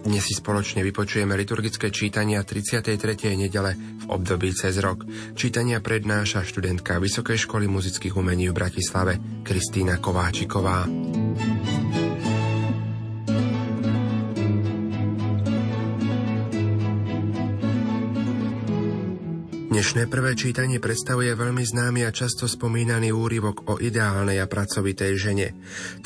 Dnes si spoločne vypočujeme liturgické čítania 33. nedele v období cez rok. Čítania prednáša študentka Vysokej školy muzických umení v Bratislave Kristýna Kováčiková. Dnešné prvé čítanie predstavuje veľmi známy a často spomínaný úryvok o ideálnej a pracovitej žene.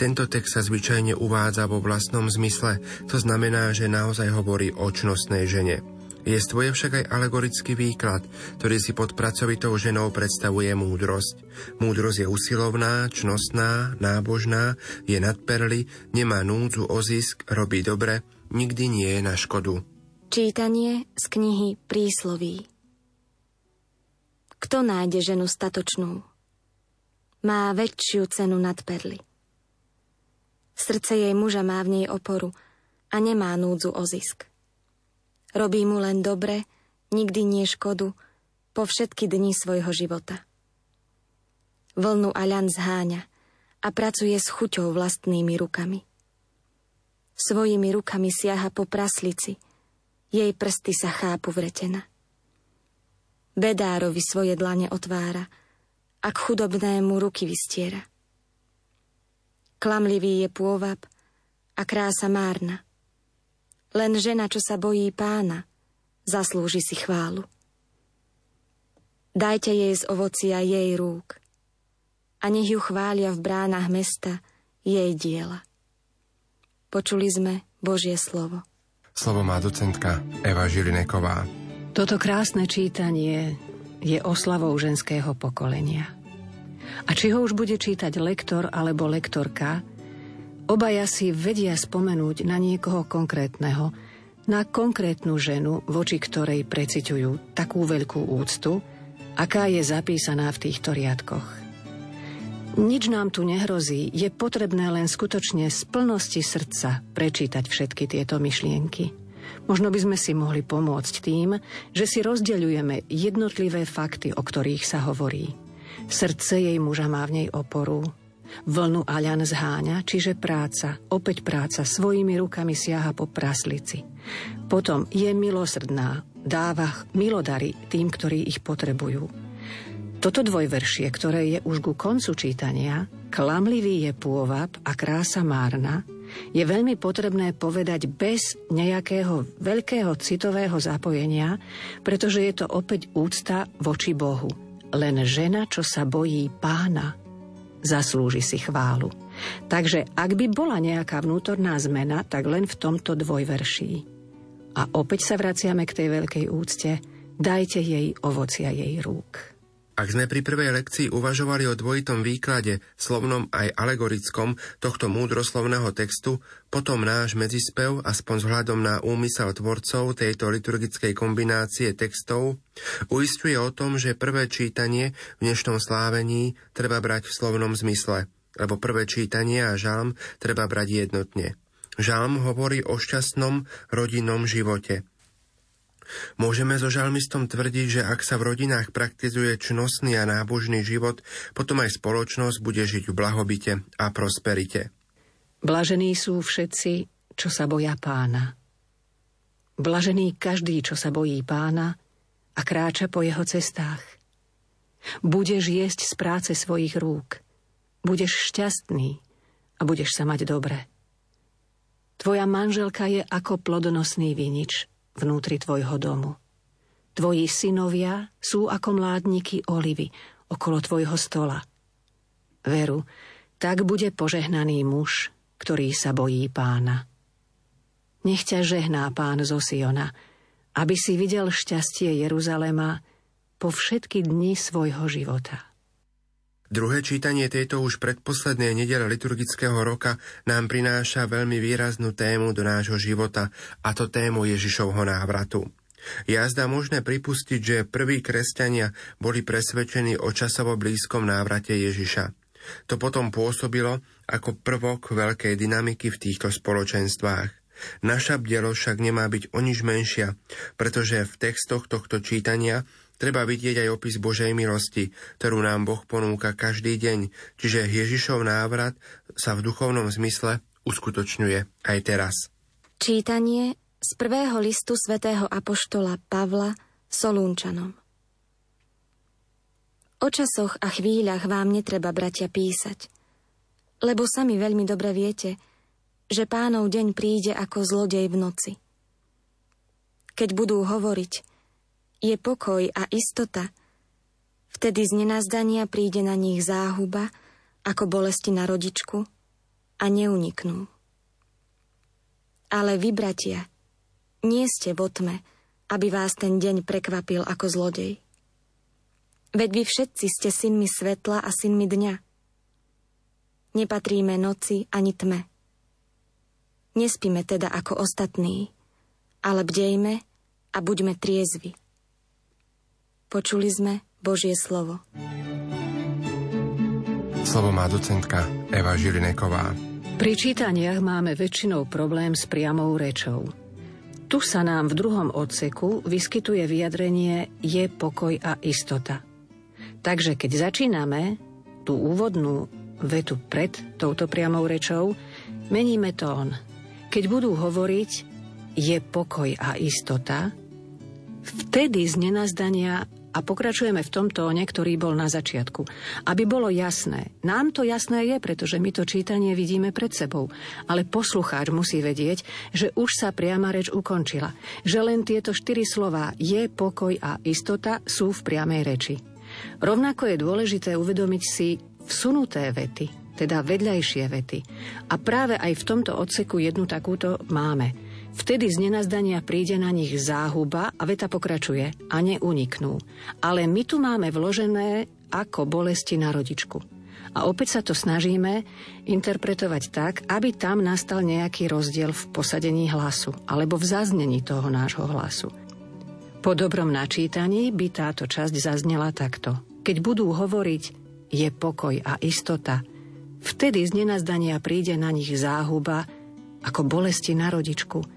Tento text sa zvyčajne uvádza vo vlastnom zmysle, to znamená, že naozaj hovorí o čnostnej žene. Jestvuje však aj alegorický výklad, ktorý si pod pracovitou ženou predstavuje múdrosť. Múdrosť je usilovná, čnostná, nábožná, je nadperly, nemá núdzu o zisk, robí dobre, nikdy nie je na škodu. Čítanie z knihy Prísloví kto nájde ženu statočnú? Má väčšiu cenu nad perly. Srdce jej muža má v nej oporu a nemá núdzu o zisk. Robí mu len dobre, nikdy nie škodu, po všetky dni svojho života. Vlnu a ľan zháňa a pracuje s chuťou vlastnými rukami. Svojimi rukami siaha po praslici, jej prsty sa chápu vretena. Bedárovi svoje dlane otvára a k chudobnému ruky vystiera. Klamlivý je pôvab a krása márna. Len žena, čo sa bojí pána, zaslúži si chválu. Dajte jej z ovocia jej rúk a nech ju chvália v bránach mesta jej diela. Počuli sme Božie slovo. Slovo má docentka Eva Žilineková. Toto krásne čítanie je oslavou ženského pokolenia. A či ho už bude čítať lektor alebo lektorka, obaja si vedia spomenúť na niekoho konkrétneho, na konkrétnu ženu, voči ktorej preciťujú takú veľkú úctu, aká je zapísaná v týchto riadkoch. Nič nám tu nehrozí, je potrebné len skutočne z plnosti srdca prečítať všetky tieto myšlienky. Možno by sme si mohli pomôcť tým, že si rozdeľujeme jednotlivé fakty, o ktorých sa hovorí. Srdce jej muža má v nej oporu. Vlnu Aľan zháňa, čiže práca, opäť práca, svojimi rukami siaha po praslici. Potom je milosrdná, dáva milodary tým, ktorí ich potrebujú. Toto dvojveršie, ktoré je už ku koncu čítania, klamlivý je pôvab a krása márna, je veľmi potrebné povedať bez nejakého veľkého citového zapojenia, pretože je to opäť úcta voči Bohu. Len žena, čo sa bojí pána, zaslúži si chválu. Takže ak by bola nejaká vnútorná zmena, tak len v tomto dvojverší. A opäť sa vraciame k tej veľkej úcte. Dajte jej ovocia jej rúk. Ak sme pri prvej lekcii uvažovali o dvojitom výklade, slovnom aj alegorickom, tohto múdroslovného textu, potom náš medzispev, aspoň s hľadom na úmysel tvorcov tejto liturgickej kombinácie textov, uistuje o tom, že prvé čítanie v dnešnom slávení treba brať v slovnom zmysle, lebo prvé čítanie a žalm treba brať jednotne. Žalm hovorí o šťastnom rodinnom živote – Môžeme so žalmistom tvrdiť, že ak sa v rodinách praktizuje čnostný a nábožný život, potom aj spoločnosť bude žiť v blahobite a prosperite. Blažení sú všetci, čo sa boja pána. Blažený každý, čo sa bojí pána a kráča po jeho cestách. Budeš jesť z práce svojich rúk. Budeš šťastný a budeš sa mať dobre. Tvoja manželka je ako plodonosný vinič – vnútri tvojho domu. Tvoji synovia sú ako mládniky olivy okolo tvojho stola. Veru, tak bude požehnaný muž, ktorý sa bojí pána. Nech ťa žehná pán zo Siona, aby si videl šťastie Jeruzalema po všetky dni svojho života. Druhé čítanie tejto už predposlednej nedele liturgického roka nám prináša veľmi výraznú tému do nášho života, a to tému Ježišovho návratu. Jazda možné pripustiť, že prví kresťania boli presvedčení o časovo blízkom návrate Ježiša. To potom pôsobilo ako prvok veľkej dynamiky v týchto spoločenstvách. Naša bdelosť však nemá byť o nič menšia, pretože v textoch tohto čítania treba vidieť aj opis Božej milosti, ktorú nám Boh ponúka každý deň, čiže Ježišov návrat sa v duchovnom zmysle uskutočňuje aj teraz. Čítanie z prvého listu svätého Apoštola Pavla Solúnčanom O časoch a chvíľach vám netreba, bratia, písať, lebo sami veľmi dobre viete, že pánov deň príde ako zlodej v noci. Keď budú hovoriť, je pokoj a istota, vtedy z nenazdania príde na nich záhuba, ako bolesti na rodičku a neuniknú. Ale vy, bratia, nie ste vo tme, aby vás ten deň prekvapil ako zlodej. Veď vy všetci ste synmi svetla a synmi dňa. Nepatríme noci ani tme. Nespíme teda ako ostatní, ale bdejme a buďme triezvi. Počuli sme Božie slovo. Slovo má docentka Eva Žilineková. Pri čítaniach máme väčšinou problém s priamou rečou. Tu sa nám v druhom odseku vyskytuje vyjadrenie je pokoj a istota – Takže keď začíname tú úvodnú vetu pred touto priamou rečou, meníme tón. Keď budú hovoriť je pokoj a istota, vtedy z nenazdania a pokračujeme v tom tóne, ktorý bol na začiatku. Aby bolo jasné. Nám to jasné je, pretože my to čítanie vidíme pred sebou. Ale poslucháč musí vedieť, že už sa priama reč ukončila. Že len tieto štyri slová je pokoj a istota sú v priamej reči. Rovnako je dôležité uvedomiť si vsunuté vety, teda vedľajšie vety. A práve aj v tomto odseku jednu takúto máme. Vtedy z nenazdania príde na nich záhuba a veta pokračuje a neuniknú. Ale my tu máme vložené ako bolesti na rodičku. A opäť sa to snažíme interpretovať tak, aby tam nastal nejaký rozdiel v posadení hlasu alebo v zaznení toho nášho hlasu. Po dobrom načítaní by táto časť zaznela takto. Keď budú hovoriť, je pokoj a istota, vtedy z nenazdania príde na nich záhuba, ako bolesti na rodičku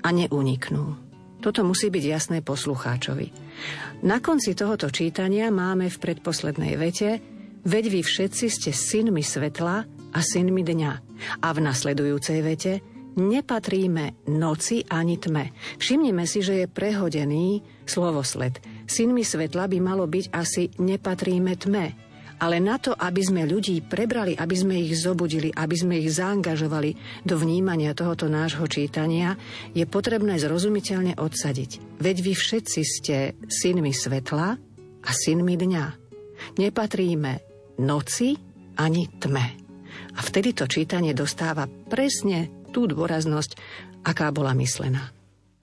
a neuniknú. Toto musí byť jasné poslucháčovi. Na konci tohoto čítania máme v predposlednej vete Veď vy všetci ste synmi svetla a synmi dňa. A v nasledujúcej vete Nepatríme noci ani tme. Všimnime si, že je prehodený slovosled. Synmi svetla by malo byť asi nepatríme tme. Ale na to, aby sme ľudí prebrali, aby sme ich zobudili, aby sme ich zaangažovali do vnímania tohoto nášho čítania, je potrebné zrozumiteľne odsadiť. Veď vy všetci ste synmi svetla a synmi dňa. Nepatríme noci ani tme. A vtedy to čítanie dostáva presne tú dôraznosť, aká bola myslená.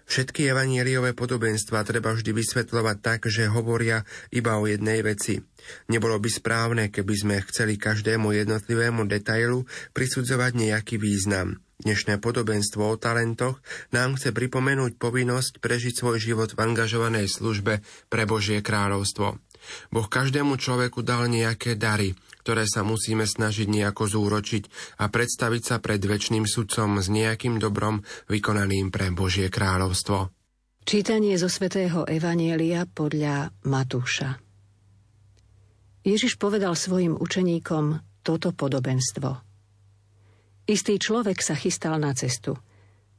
Všetky evanieliové podobenstva treba vždy vysvetľovať tak, že hovoria iba o jednej veci. Nebolo by správne, keby sme chceli každému jednotlivému detailu prisudzovať nejaký význam. Dnešné podobenstvo o talentoch nám chce pripomenúť povinnosť prežiť svoj život v angažovanej službe pre Božie kráľovstvo. Boh každému človeku dal nejaké dary, ktoré sa musíme snažiť nejako zúročiť a predstaviť sa pred väčšným sudcom s nejakým dobrom vykonaným pre Božie kráľovstvo. Čítanie zo svätého Evanielia podľa Matúša Ježiš povedal svojim učeníkom toto podobenstvo. Istý človek sa chystal na cestu.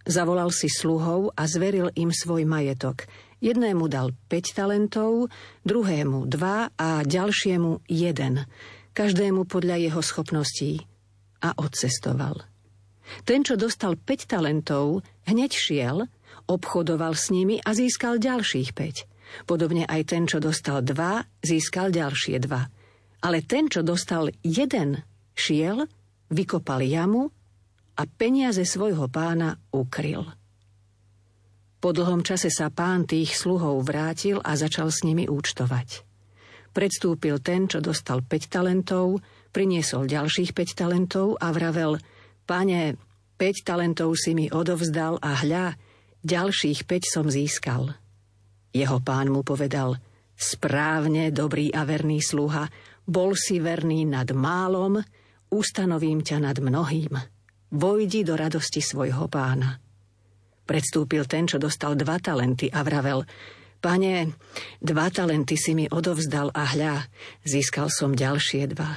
Zavolal si sluhov a zveril im svoj majetok. Jednému dal 5 talentov, druhému 2 a ďalšiemu 1 každému podľa jeho schopností a odcestoval. Ten, čo dostal 5 talentov, hneď šiel, obchodoval s nimi a získal ďalších 5. Podobne aj ten, čo dostal 2, získal ďalšie 2. Ale ten, čo dostal jeden, šiel, vykopal jamu a peniaze svojho pána ukryl. Po dlhom čase sa pán tých sluhov vrátil a začal s nimi účtovať. Predstúpil ten, čo dostal 5 talentov, priniesol ďalších 5 talentov a vravel, pane, 5 talentov si mi odovzdal a hľa, ďalších 5 som získal. Jeho pán mu povedal, správne, dobrý a verný sluha, Bol si verný nad málom, ustanovím ťa nad mnohým. Vojdi do radosti svojho pána. Predstúpil ten, čo dostal dva talenty a vravel, Pane, dva talenty si mi odovzdal a hľa, získal som ďalšie dva.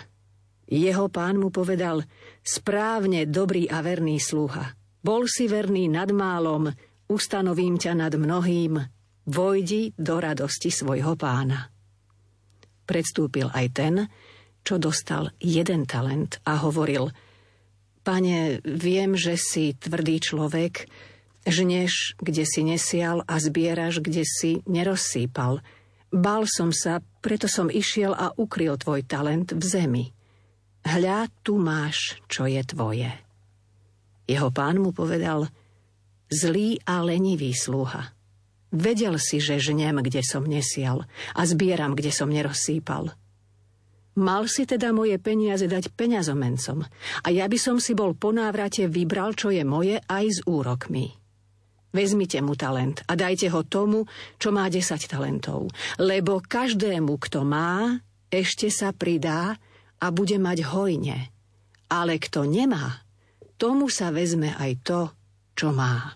Jeho pán mu povedal, správne dobrý a verný sluha. Bol si verný nad málom, ustanovím ťa nad mnohým, vojdi do radosti svojho pána. Predstúpil aj ten, čo dostal jeden talent a hovoril, Pane, viem, že si tvrdý človek, Žneš, kde si nesial a zbieraš, kde si nerozsýpal. Bal som sa, preto som išiel a ukryl tvoj talent v zemi. Hľa, tu máš, čo je tvoje. Jeho pán mu povedal, zlý a lenivý sluha. Vedel si, že žnem, kde som nesial a zbieram, kde som nerozsýpal. Mal si teda moje peniaze dať peňazomencom a ja by som si bol po návrate vybral, čo je moje aj s úrokmi. Vezmite mu talent a dajte ho tomu, čo má 10 talentov. Lebo každému, kto má, ešte sa pridá a bude mať hojne. Ale kto nemá, tomu sa vezme aj to, čo má.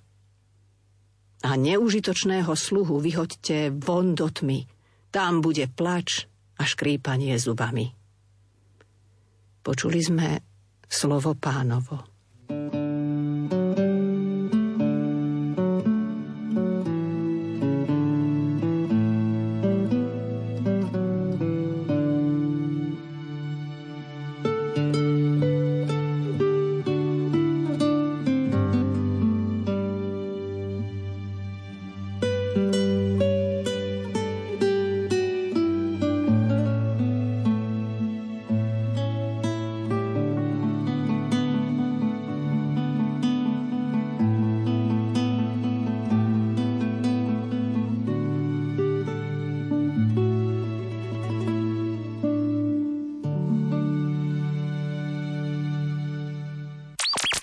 A neužitočného sluhu vyhoďte von do tmy. Tam bude plač a škrípanie zubami. Počuli sme slovo pánovo.